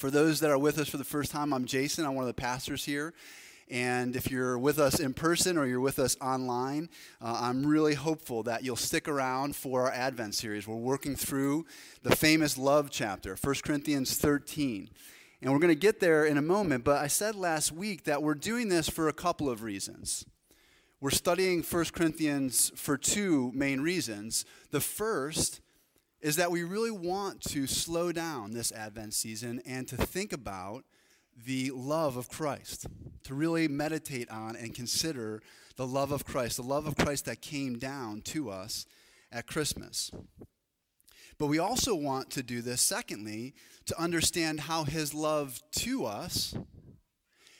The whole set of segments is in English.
For those that are with us for the first time, I'm Jason. I'm one of the pastors here. And if you're with us in person or you're with us online, uh, I'm really hopeful that you'll stick around for our Advent series. We're working through the famous love chapter, 1 Corinthians 13. And we're going to get there in a moment, but I said last week that we're doing this for a couple of reasons. We're studying 1 Corinthians for two main reasons. The first is that we really want to slow down this Advent season and to think about the love of Christ, to really meditate on and consider the love of Christ, the love of Christ that came down to us at Christmas. But we also want to do this, secondly, to understand how his love to us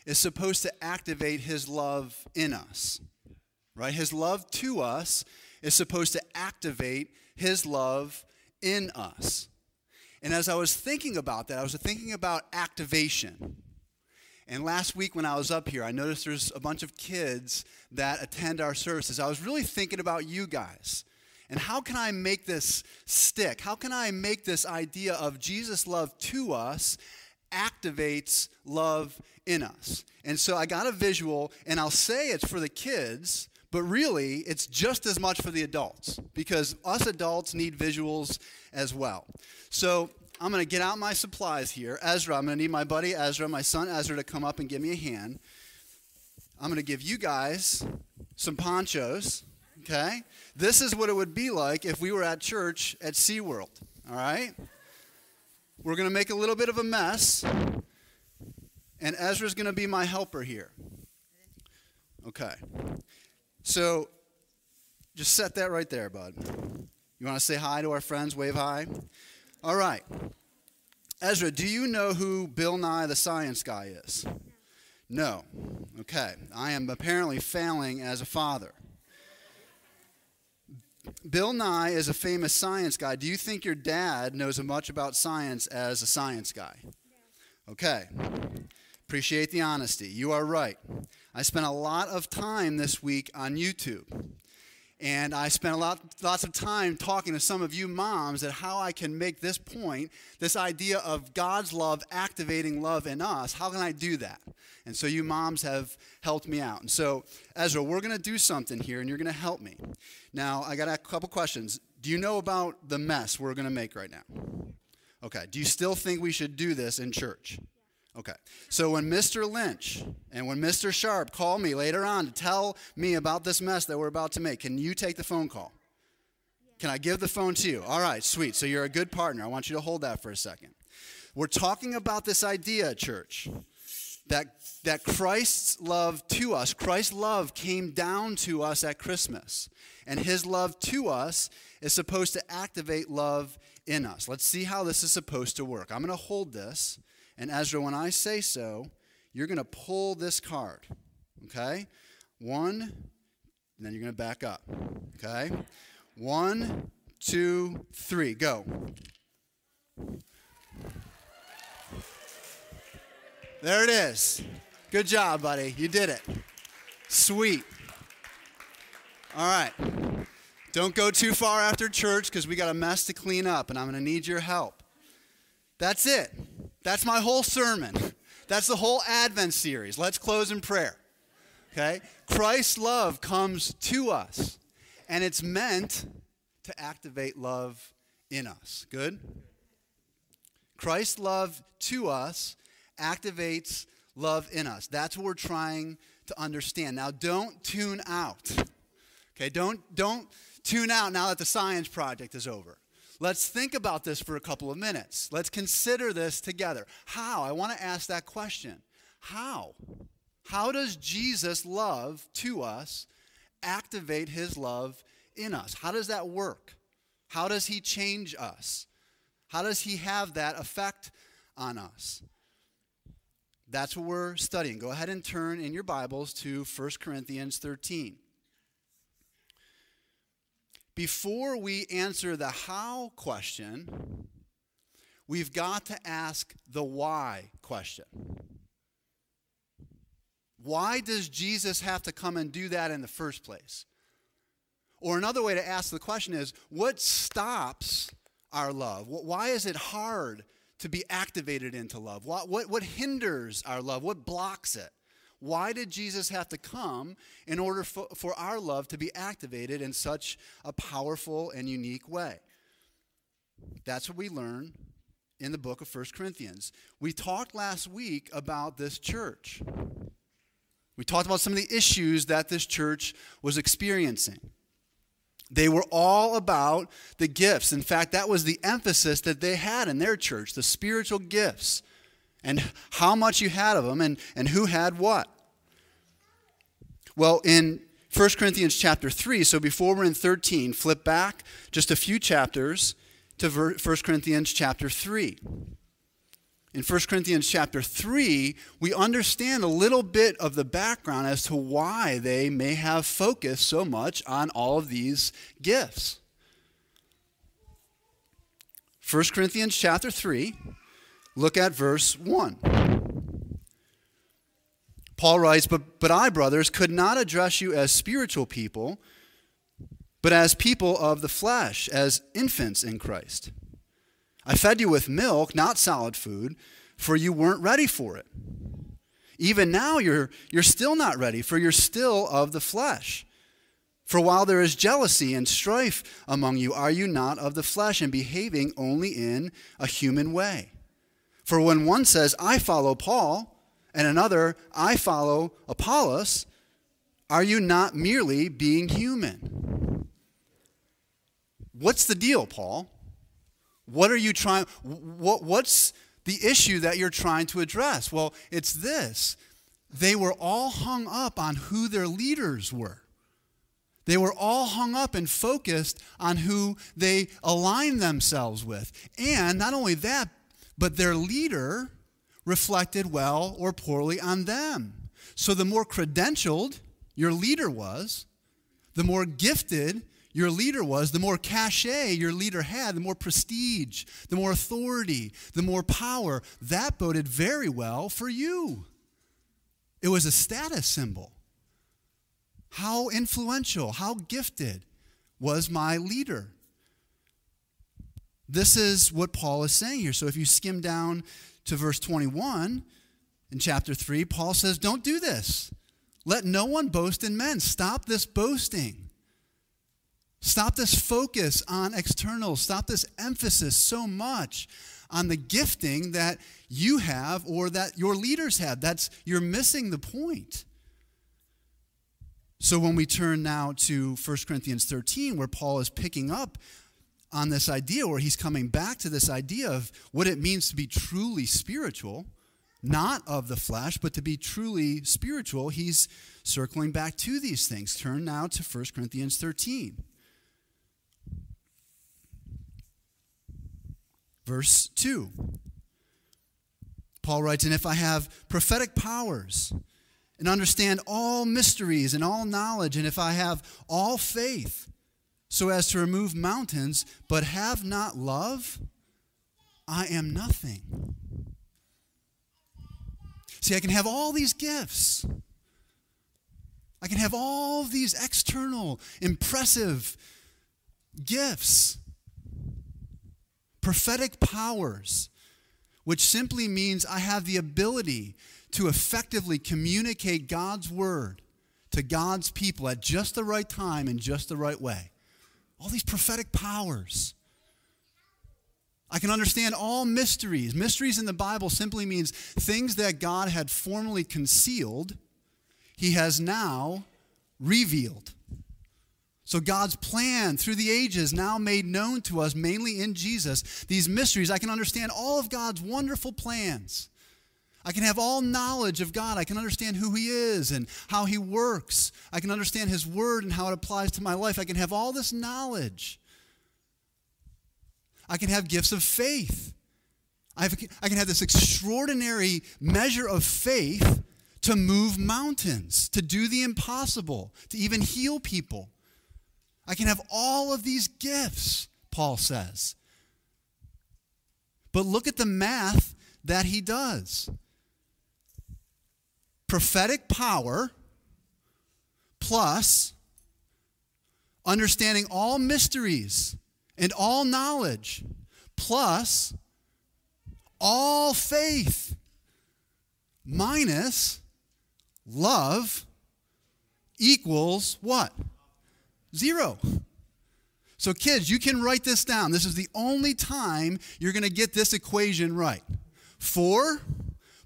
is supposed to activate his love in us. Right? His love to us is supposed to activate his love in us. And as I was thinking about that, I was thinking about activation. And last week when I was up here, I noticed there's a bunch of kids that attend our services. I was really thinking about you guys. And how can I make this stick? How can I make this idea of Jesus' love to us activates love in us? And so I got a visual, and I'll say it's for the kids, but really, it's just as much for the adults because us adults need visuals as well. So I'm going to get out my supplies here. Ezra, I'm going to need my buddy Ezra, my son Ezra, to come up and give me a hand. I'm going to give you guys some ponchos, okay? This is what it would be like if we were at church at SeaWorld, all right? We're going to make a little bit of a mess, and Ezra's going to be my helper here. Okay. So just set that right there, bud. You want to say hi to our friends? Wave hi. All right. Ezra, do you know who Bill Nye the Science Guy is? No. Okay. I am apparently failing as a father. Bill Nye is a famous science guy. Do you think your dad knows as much about science as a science guy? Okay. Appreciate the honesty. You are right. I spent a lot of time this week on YouTube. And I spent a lot, lots of time talking to some of you moms at how I can make this point, this idea of God's love activating love in us. How can I do that? And so you moms have helped me out. And so, Ezra, we're going to do something here, and you're going to help me. Now, I got a couple questions. Do you know about the mess we're going to make right now? Okay. Do you still think we should do this in church? Okay. So when Mr. Lynch and when Mr. Sharp call me later on to tell me about this mess that we're about to make, can you take the phone call? Can I give the phone to you? All right, sweet. So you're a good partner. I want you to hold that for a second. We're talking about this idea, church, that, that Christ's love to us, Christ's love came down to us at Christmas. And his love to us is supposed to activate love in us. Let's see how this is supposed to work. I'm going to hold this. And Ezra, when I say so, you're going to pull this card. Okay? One, and then you're going to back up. Okay? One, two, three. Go. There it is. Good job, buddy. You did it. Sweet. All right. Don't go too far after church because we got a mess to clean up, and I'm going to need your help. That's it. That's my whole sermon. That's the whole Advent series. Let's close in prayer. Okay? Christ's love comes to us, and it's meant to activate love in us. Good? Christ's love to us activates love in us. That's what we're trying to understand. Now don't tune out. Okay, don't don't tune out now that the science project is over. Let's think about this for a couple of minutes. Let's consider this together. How? I want to ask that question. How? How does Jesus' love to us activate his love in us? How does that work? How does he change us? How does he have that effect on us? That's what we're studying. Go ahead and turn in your Bibles to 1 Corinthians 13 before we answer the how question, we've got to ask the why question. Why does Jesus have to come and do that in the first place? Or another way to ask the question is what stops our love? Why is it hard to be activated into love? What, what, what hinders our love? What blocks it? Why did Jesus have to come in order for, for our love to be activated in such a powerful and unique way? That's what we learn in the book of 1 Corinthians. We talked last week about this church. We talked about some of the issues that this church was experiencing. They were all about the gifts. In fact, that was the emphasis that they had in their church the spiritual gifts and how much you had of them and, and who had what. Well, in 1 Corinthians chapter 3, so before we're in 13, flip back just a few chapters to 1 Corinthians chapter 3 in 1 Corinthians chapter 3, we understand a little bit of the background as to why they may have focused so much on all of these gifts. 1 Corinthians chapter 3, look at verse 1. Paul writes, but, but I, brothers, could not address you as spiritual people, but as people of the flesh, as infants in Christ. I fed you with milk, not solid food, for you weren't ready for it. Even now, you're, you're still not ready, for you're still of the flesh. For while there is jealousy and strife among you, are you not of the flesh and behaving only in a human way? For when one says, I follow Paul, and another, I follow Apollos, are you not merely being human? What's the deal, Paul? What are you trying what what's the issue that you're trying to address? Well, it's this. They were all hung up on who their leaders were. They were all hung up and focused on who they aligned themselves with. And not only that, but their leader reflected well or poorly on them. So the more credentialed your leader was, the more gifted your leader was, the more cachet your leader had, the more prestige, the more authority, the more power, that boded very well for you. It was a status symbol. How influential, how gifted was my leader? This is what Paul is saying here. So if you skim down to verse 21 in chapter 3, Paul says, Don't do this. Let no one boast in men. Stop this boasting. Stop this focus on externals. Stop this emphasis so much on the gifting that you have or that your leaders have. That's you're missing the point. So when we turn now to 1 Corinthians 13 where Paul is picking up on this idea where he's coming back to this idea of what it means to be truly spiritual, not of the flesh, but to be truly spiritual, he's circling back to these things. Turn now to 1 Corinthians 13. Verse 2. Paul writes, And if I have prophetic powers and understand all mysteries and all knowledge, and if I have all faith so as to remove mountains, but have not love, I am nothing. See, I can have all these gifts. I can have all these external, impressive gifts prophetic powers, which simply means I have the ability to effectively communicate God's word to God's people at just the right time and just the right way. All these prophetic powers. I can understand all mysteries. Mysteries in the Bible simply means things that God had formerly concealed, He has now revealed. So, God's plan through the ages, now made known to us, mainly in Jesus, these mysteries, I can understand all of God's wonderful plans. I can have all knowledge of God. I can understand who He is and how He works. I can understand His Word and how it applies to my life. I can have all this knowledge. I can have gifts of faith. I, have, I can have this extraordinary measure of faith to move mountains, to do the impossible, to even heal people. I can have all of these gifts, Paul says. But look at the math that he does prophetic power plus understanding all mysteries and all knowledge plus all faith minus love equals what? Zero. So, kids, you can write this down. This is the only time you're going to get this equation right. 4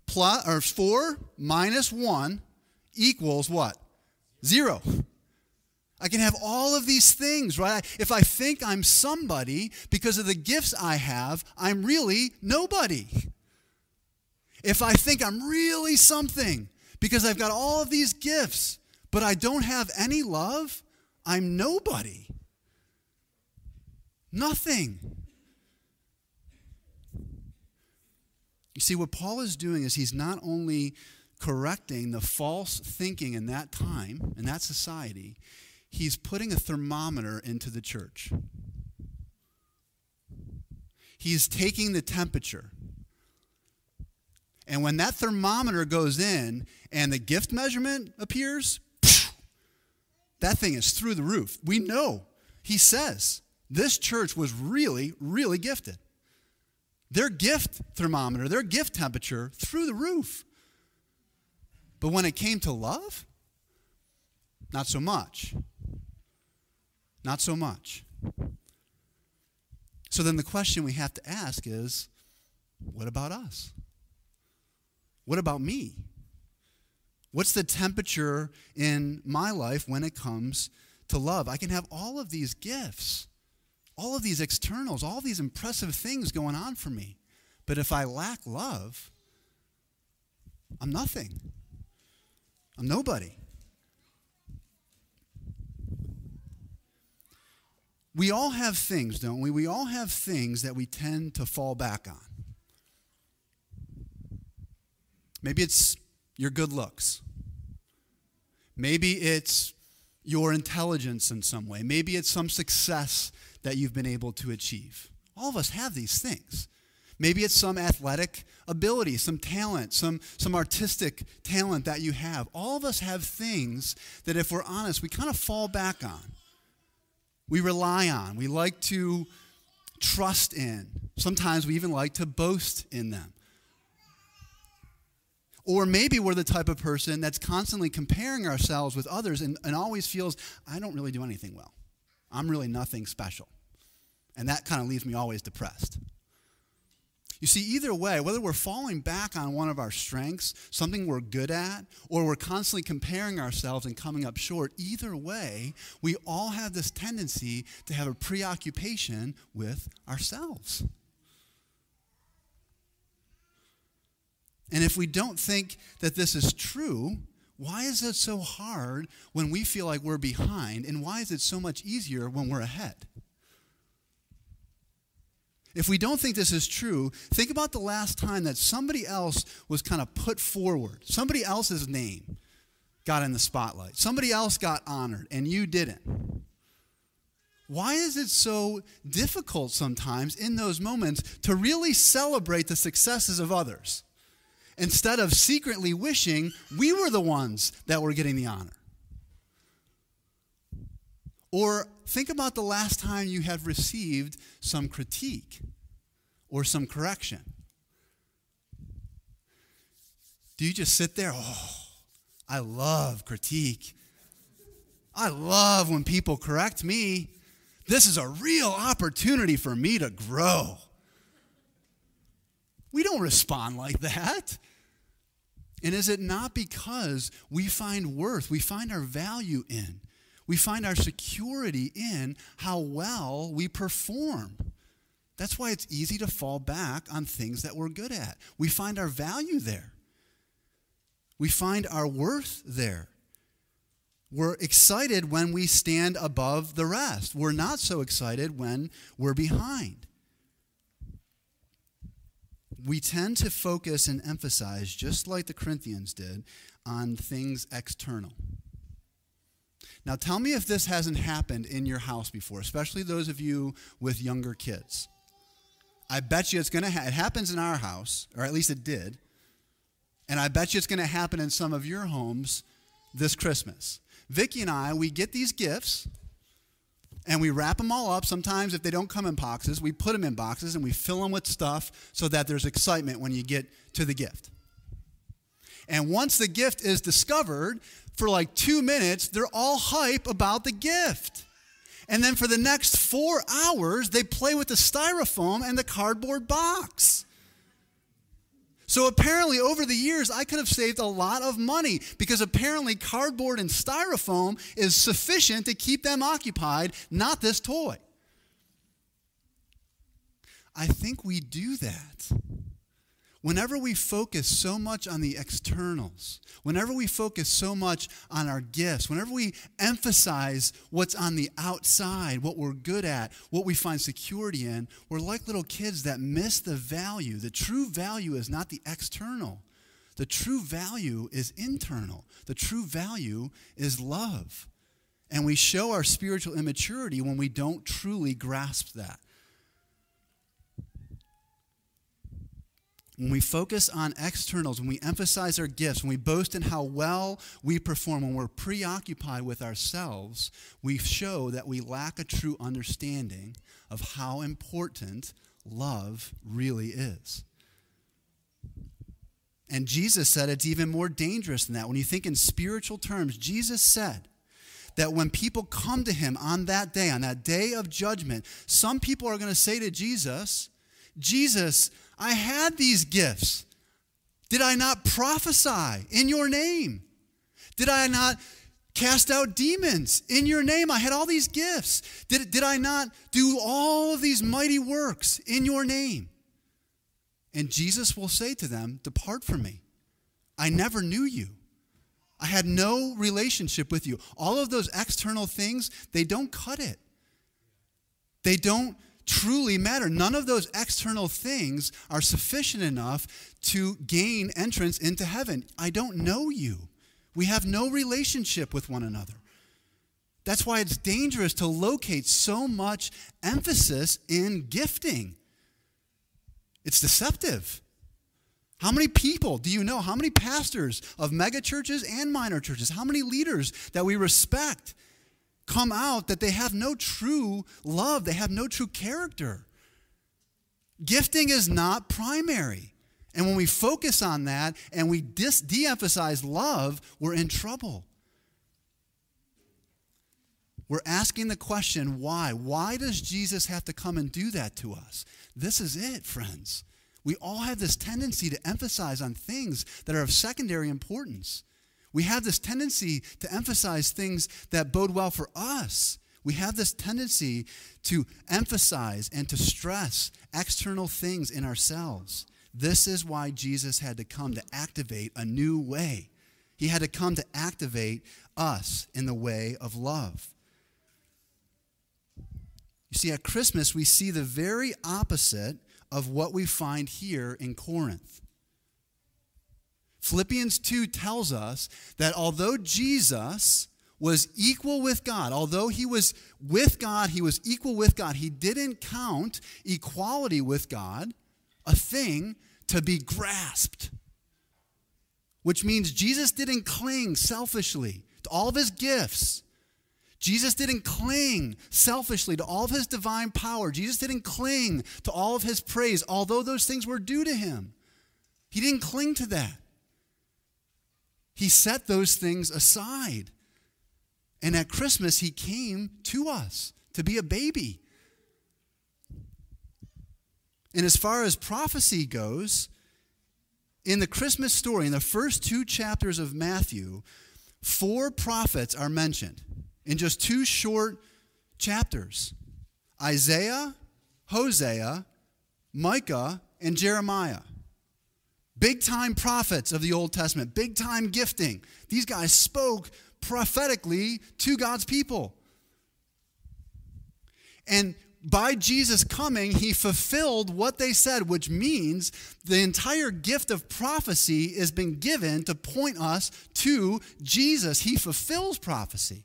plus or 4 minus 1 equals what? 0. I can have all of these things, right? If I think I'm somebody because of the gifts I have, I'm really nobody. If I think I'm really something because I've got all of these gifts, but I don't have any love, I'm nobody. Nothing. You see, what Paul is doing is he's not only correcting the false thinking in that time, in that society, he's putting a thermometer into the church. He's taking the temperature. And when that thermometer goes in and the gift measurement appears, that thing is through the roof. We know. He says this church was really, really gifted. Their gift thermometer, their gift temperature through the roof. But when it came to love, not so much. Not so much. So then the question we have to ask is what about us? What about me? What's the temperature in my life when it comes to love? I can have all of these gifts, all of these externals, all these impressive things going on for me. But if I lack love, I'm nothing. I'm nobody. We all have things, don't we? We all have things that we tend to fall back on. Maybe it's your good looks. Maybe it's your intelligence in some way. Maybe it's some success that you've been able to achieve. All of us have these things. Maybe it's some athletic ability, some talent, some, some artistic talent that you have. All of us have things that, if we're honest, we kind of fall back on. We rely on. We like to trust in. Sometimes we even like to boast in them. Or maybe we're the type of person that's constantly comparing ourselves with others and, and always feels, I don't really do anything well. I'm really nothing special. And that kind of leaves me always depressed. You see, either way, whether we're falling back on one of our strengths, something we're good at, or we're constantly comparing ourselves and coming up short, either way, we all have this tendency to have a preoccupation with ourselves. And if we don't think that this is true, why is it so hard when we feel like we're behind? And why is it so much easier when we're ahead? If we don't think this is true, think about the last time that somebody else was kind of put forward. Somebody else's name got in the spotlight. Somebody else got honored, and you didn't. Why is it so difficult sometimes in those moments to really celebrate the successes of others instead of secretly wishing we were the ones that were getting the honor? Or think about the last time you have received some critique or some correction. Do you just sit there? Oh, I love critique. I love when people correct me. This is a real opportunity for me to grow. We don't respond like that. And is it not because we find worth, we find our value in we find our security in how well we perform. That's why it's easy to fall back on things that we're good at. We find our value there. We find our worth there. We're excited when we stand above the rest. We're not so excited when we're behind. We tend to focus and emphasize, just like the Corinthians did, on things external. Now, tell me if this hasn't happened in your house before, especially those of you with younger kids. I bet you it's going to ha- it happens in our house, or at least it did. And I bet you it's going to happen in some of your homes this Christmas. Vicki and I, we get these gifts, and we wrap them all up. Sometimes, if they don't come in boxes, we put them in boxes and we fill them with stuff so that there's excitement when you get to the gift. And once the gift is discovered, for like two minutes, they're all hype about the gift. And then for the next four hours, they play with the styrofoam and the cardboard box. So apparently, over the years, I could have saved a lot of money because apparently, cardboard and styrofoam is sufficient to keep them occupied, not this toy. I think we do that. Whenever we focus so much on the externals, whenever we focus so much on our gifts, whenever we emphasize what's on the outside, what we're good at, what we find security in, we're like little kids that miss the value. The true value is not the external, the true value is internal. The true value is love. And we show our spiritual immaturity when we don't truly grasp that. When we focus on externals, when we emphasize our gifts, when we boast in how well we perform, when we're preoccupied with ourselves, we show that we lack a true understanding of how important love really is. And Jesus said it's even more dangerous than that. When you think in spiritual terms, Jesus said that when people come to him on that day, on that day of judgment, some people are going to say to Jesus, Jesus, I had these gifts. Did I not prophesy in your name? Did I not cast out demons in your name? I had all these gifts. Did, did I not do all of these mighty works in your name? And Jesus will say to them, Depart from me. I never knew you. I had no relationship with you. All of those external things, they don't cut it. They don't truly matter. None of those external things are sufficient enough to gain entrance into heaven. I don't know you. We have no relationship with one another. That's why it's dangerous to locate so much emphasis in gifting. It's deceptive. How many people do you know? How many pastors of mega churches and minor churches? How many leaders that we respect come out that they have no true love, they have no true character. Gifting is not primary. And when we focus on that and we de emphasize love, we're in trouble. We're asking the question, why? Why does Jesus have to come and do that to us? This is it, friends. We all have this tendency to emphasize on things that are of secondary importance. We have this tendency to emphasize things that bode well for us. We have this tendency to emphasize and to stress external things in ourselves. This is why Jesus had to come to activate a new way. He had to come to activate us in the way of love. You see, at Christmas, we see the very opposite of what we find here in Corinth. Philippians 2 tells us that although Jesus was equal with God, although he was with God, he was equal with God, he didn't count equality with God a thing to be grasped. Which means Jesus didn't cling selfishly to all of his gifts. Jesus didn't cling selfishly to all of his divine power. Jesus didn't cling to all of his praise, although those things were due to him. He didn't cling to that. He set those things aside. And at Christmas, he came to us to be a baby. And as far as prophecy goes, in the Christmas story, in the first two chapters of Matthew, four prophets are mentioned in just two short chapters Isaiah, Hosea, Micah, and Jeremiah. Big time prophets of the Old Testament, big time gifting. These guys spoke prophetically to God's people. And by Jesus coming, he fulfilled what they said, which means the entire gift of prophecy has been given to point us to Jesus. He fulfills prophecy.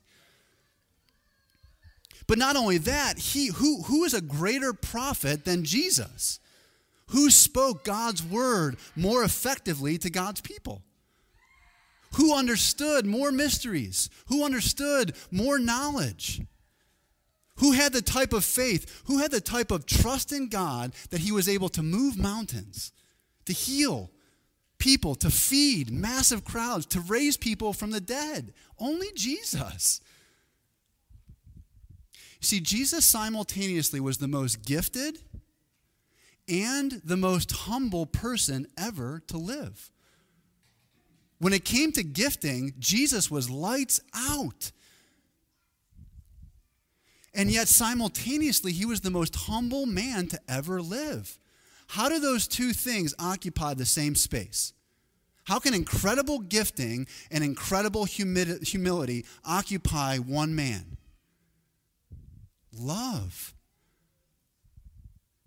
But not only that, he, who, who is a greater prophet than Jesus? Who spoke God's word more effectively to God's people? Who understood more mysteries? Who understood more knowledge? Who had the type of faith, who had the type of trust in God that he was able to move mountains, to heal people, to feed massive crowds, to raise people from the dead? Only Jesus. See, Jesus simultaneously was the most gifted and the most humble person ever to live. When it came to gifting, Jesus was lights out. And yet, simultaneously, he was the most humble man to ever live. How do those two things occupy the same space? How can incredible gifting and incredible humility occupy one man? Love.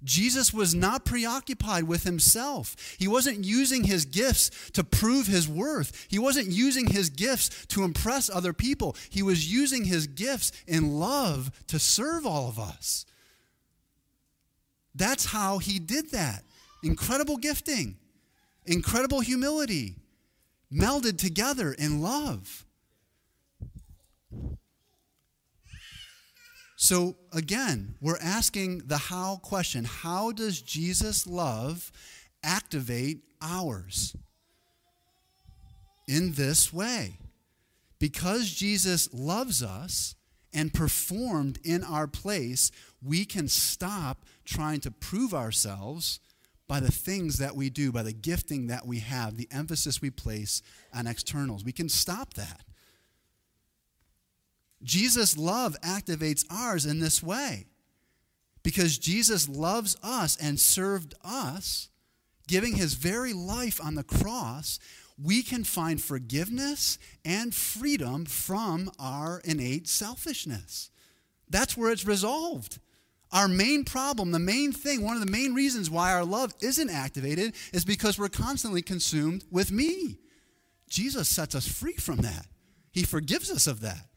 Jesus was not preoccupied with himself. He wasn't using his gifts to prove his worth. He wasn't using his gifts to impress other people. He was using his gifts in love to serve all of us. That's how he did that. Incredible gifting, incredible humility, melded together in love. So again, we're asking the how question How does Jesus' love activate ours? In this way. Because Jesus loves us and performed in our place, we can stop trying to prove ourselves by the things that we do, by the gifting that we have, the emphasis we place on externals. We can stop that. Jesus' love activates ours in this way. Because Jesus loves us and served us, giving his very life on the cross, we can find forgiveness and freedom from our innate selfishness. That's where it's resolved. Our main problem, the main thing, one of the main reasons why our love isn't activated is because we're constantly consumed with me. Jesus sets us free from that. He forgives us of that.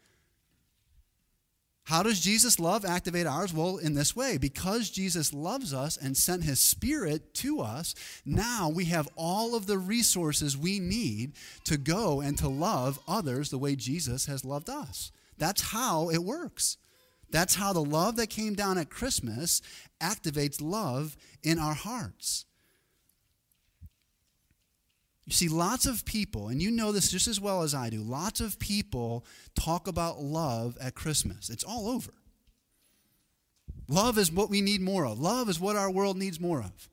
How does Jesus' love activate ours? Well, in this way. Because Jesus loves us and sent his spirit to us, now we have all of the resources we need to go and to love others the way Jesus has loved us. That's how it works. That's how the love that came down at Christmas activates love in our hearts. You see, lots of people, and you know this just as well as I do, lots of people talk about love at Christmas. It's all over. Love is what we need more of, love is what our world needs more of.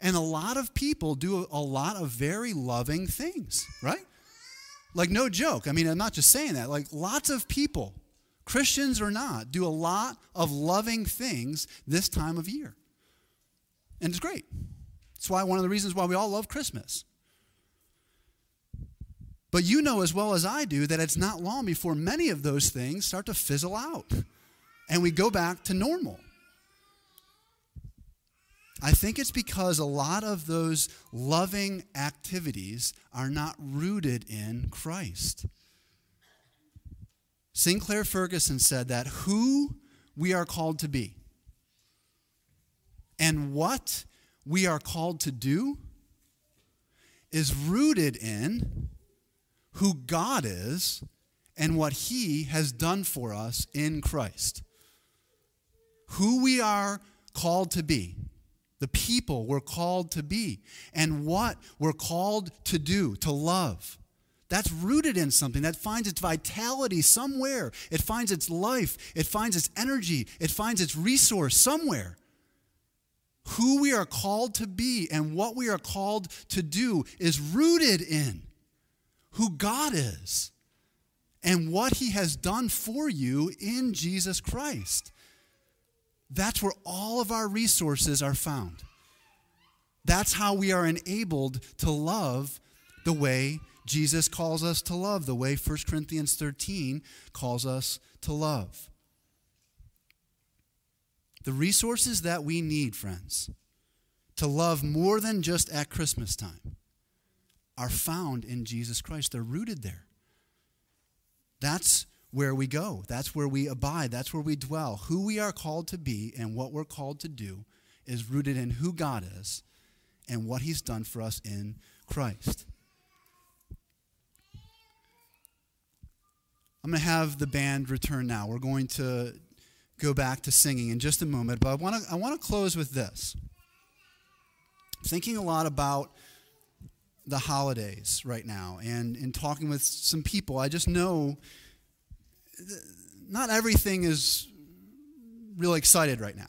And a lot of people do a lot of very loving things, right? Like, no joke. I mean, I'm not just saying that. Like, lots of people, Christians or not, do a lot of loving things this time of year. And it's great. It's why one of the reasons why we all love Christmas. But you know as well as I do that it's not long before many of those things start to fizzle out and we go back to normal. I think it's because a lot of those loving activities are not rooted in Christ. Sinclair Ferguson said that who we are called to be and what we are called to do is rooted in who God is and what He has done for us in Christ. Who we are called to be, the people we're called to be, and what we're called to do, to love. That's rooted in something that finds its vitality somewhere. It finds its life, it finds its energy, it finds its resource somewhere. Who we are called to be and what we are called to do is rooted in who God is and what he has done for you in Jesus Christ. That's where all of our resources are found. That's how we are enabled to love the way Jesus calls us to love, the way 1 Corinthians 13 calls us to love. The resources that we need, friends, to love more than just at Christmas time are found in Jesus Christ. They're rooted there. That's where we go. That's where we abide. That's where we dwell. Who we are called to be and what we're called to do is rooted in who God is and what He's done for us in Christ. I'm going to have the band return now. We're going to go back to singing in just a moment, but I want to I want to close with this. Thinking a lot about the holidays right now and in talking with some people, I just know not everything is really excited right now.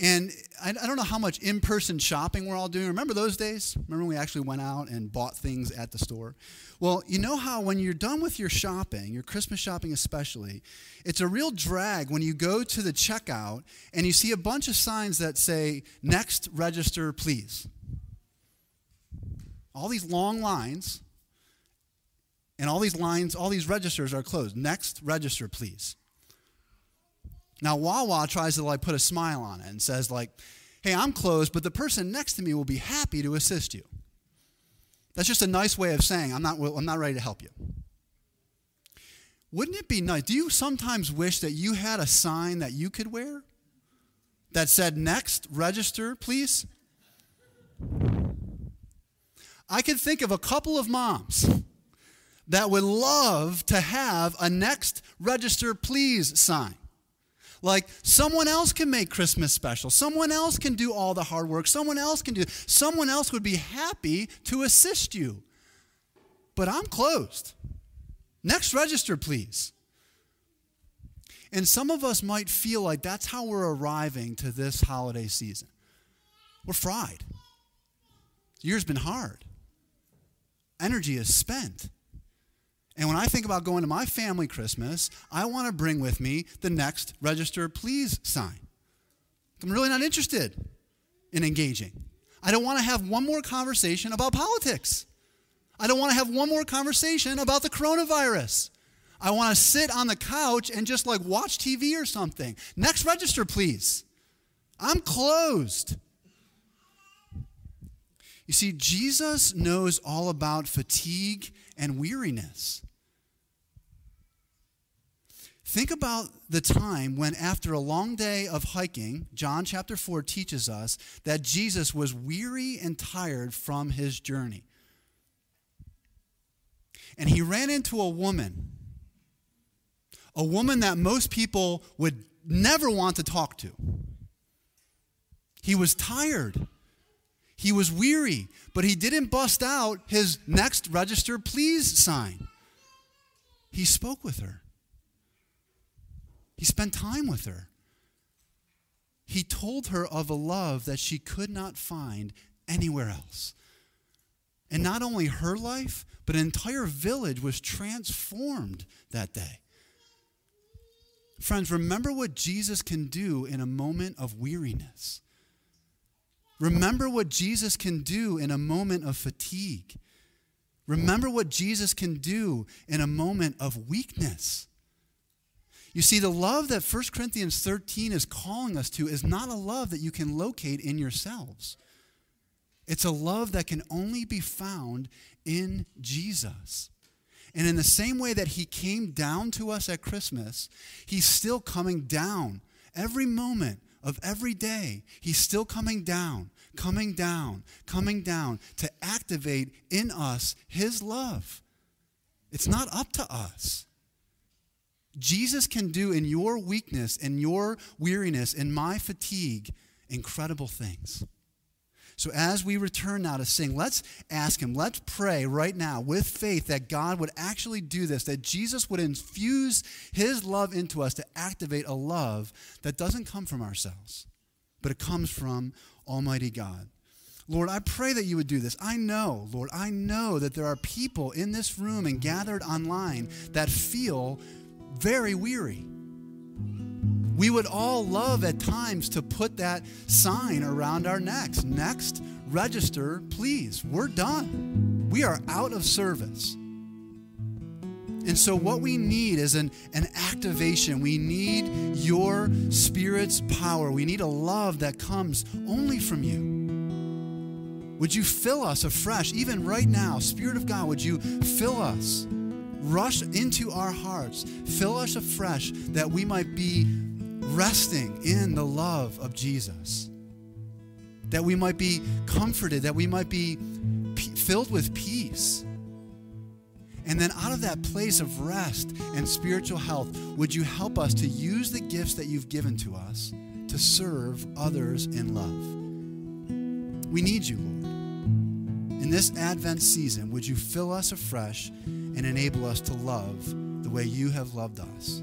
And I, I don't know how much in person shopping we're all doing. Remember those days? Remember when we actually went out and bought things at the store? Well, you know how when you're done with your shopping, your Christmas shopping especially, it's a real drag when you go to the checkout and you see a bunch of signs that say, next register, please. All these long lines, and all these lines, all these registers are closed. Next register, please. Now, Wawa tries to like put a smile on it and says, like, hey, I'm closed, but the person next to me will be happy to assist you. That's just a nice way of saying, I'm not, I'm not ready to help you. Wouldn't it be nice? Do you sometimes wish that you had a sign that you could wear that said, next, register, please? I could think of a couple of moms that would love to have a next, register, please sign. Like someone else can make Christmas special. Someone else can do all the hard work. Someone else can do. Someone else would be happy to assist you. But I'm closed. Next register, please. And some of us might feel like that's how we're arriving to this holiday season. We're fried. The year's been hard. Energy is spent. And when I think about going to my family Christmas, I want to bring with me the next register please sign. I'm really not interested in engaging. I don't want to have one more conversation about politics. I don't want to have one more conversation about the coronavirus. I want to sit on the couch and just like watch TV or something. Next register, please. I'm closed. You see, Jesus knows all about fatigue and weariness. Think about the time when, after a long day of hiking, John chapter 4 teaches us that Jesus was weary and tired from his journey. And he ran into a woman, a woman that most people would never want to talk to. He was tired. He was weary, but he didn't bust out his next register please sign. He spoke with her. He spent time with her. He told her of a love that she could not find anywhere else. And not only her life, but an entire village was transformed that day. Friends, remember what Jesus can do in a moment of weariness. Remember what Jesus can do in a moment of fatigue. Remember what Jesus can do in a moment of weakness. You see, the love that 1 Corinthians 13 is calling us to is not a love that you can locate in yourselves. It's a love that can only be found in Jesus. And in the same way that he came down to us at Christmas, he's still coming down every moment of every day. He's still coming down, coming down, coming down to activate in us his love. It's not up to us. Jesus can do in your weakness, in your weariness, in my fatigue, incredible things. So, as we return now to sing, let's ask Him, let's pray right now with faith that God would actually do this, that Jesus would infuse His love into us to activate a love that doesn't come from ourselves, but it comes from Almighty God. Lord, I pray that you would do this. I know, Lord, I know that there are people in this room and gathered online that feel very weary. We would all love at times to put that sign around our necks. Next, register, please. We're done. We are out of service. And so, what we need is an, an activation. We need your Spirit's power. We need a love that comes only from you. Would you fill us afresh, even right now? Spirit of God, would you fill us? rush into our hearts, fill us afresh that we might be resting in the love of Jesus. That we might be comforted, that we might be p- filled with peace. And then out of that place of rest and spiritual health, would you help us to use the gifts that you've given to us to serve others in love? We need you, Lord. In this Advent season, would you fill us afresh and enable us to love the way you have loved us?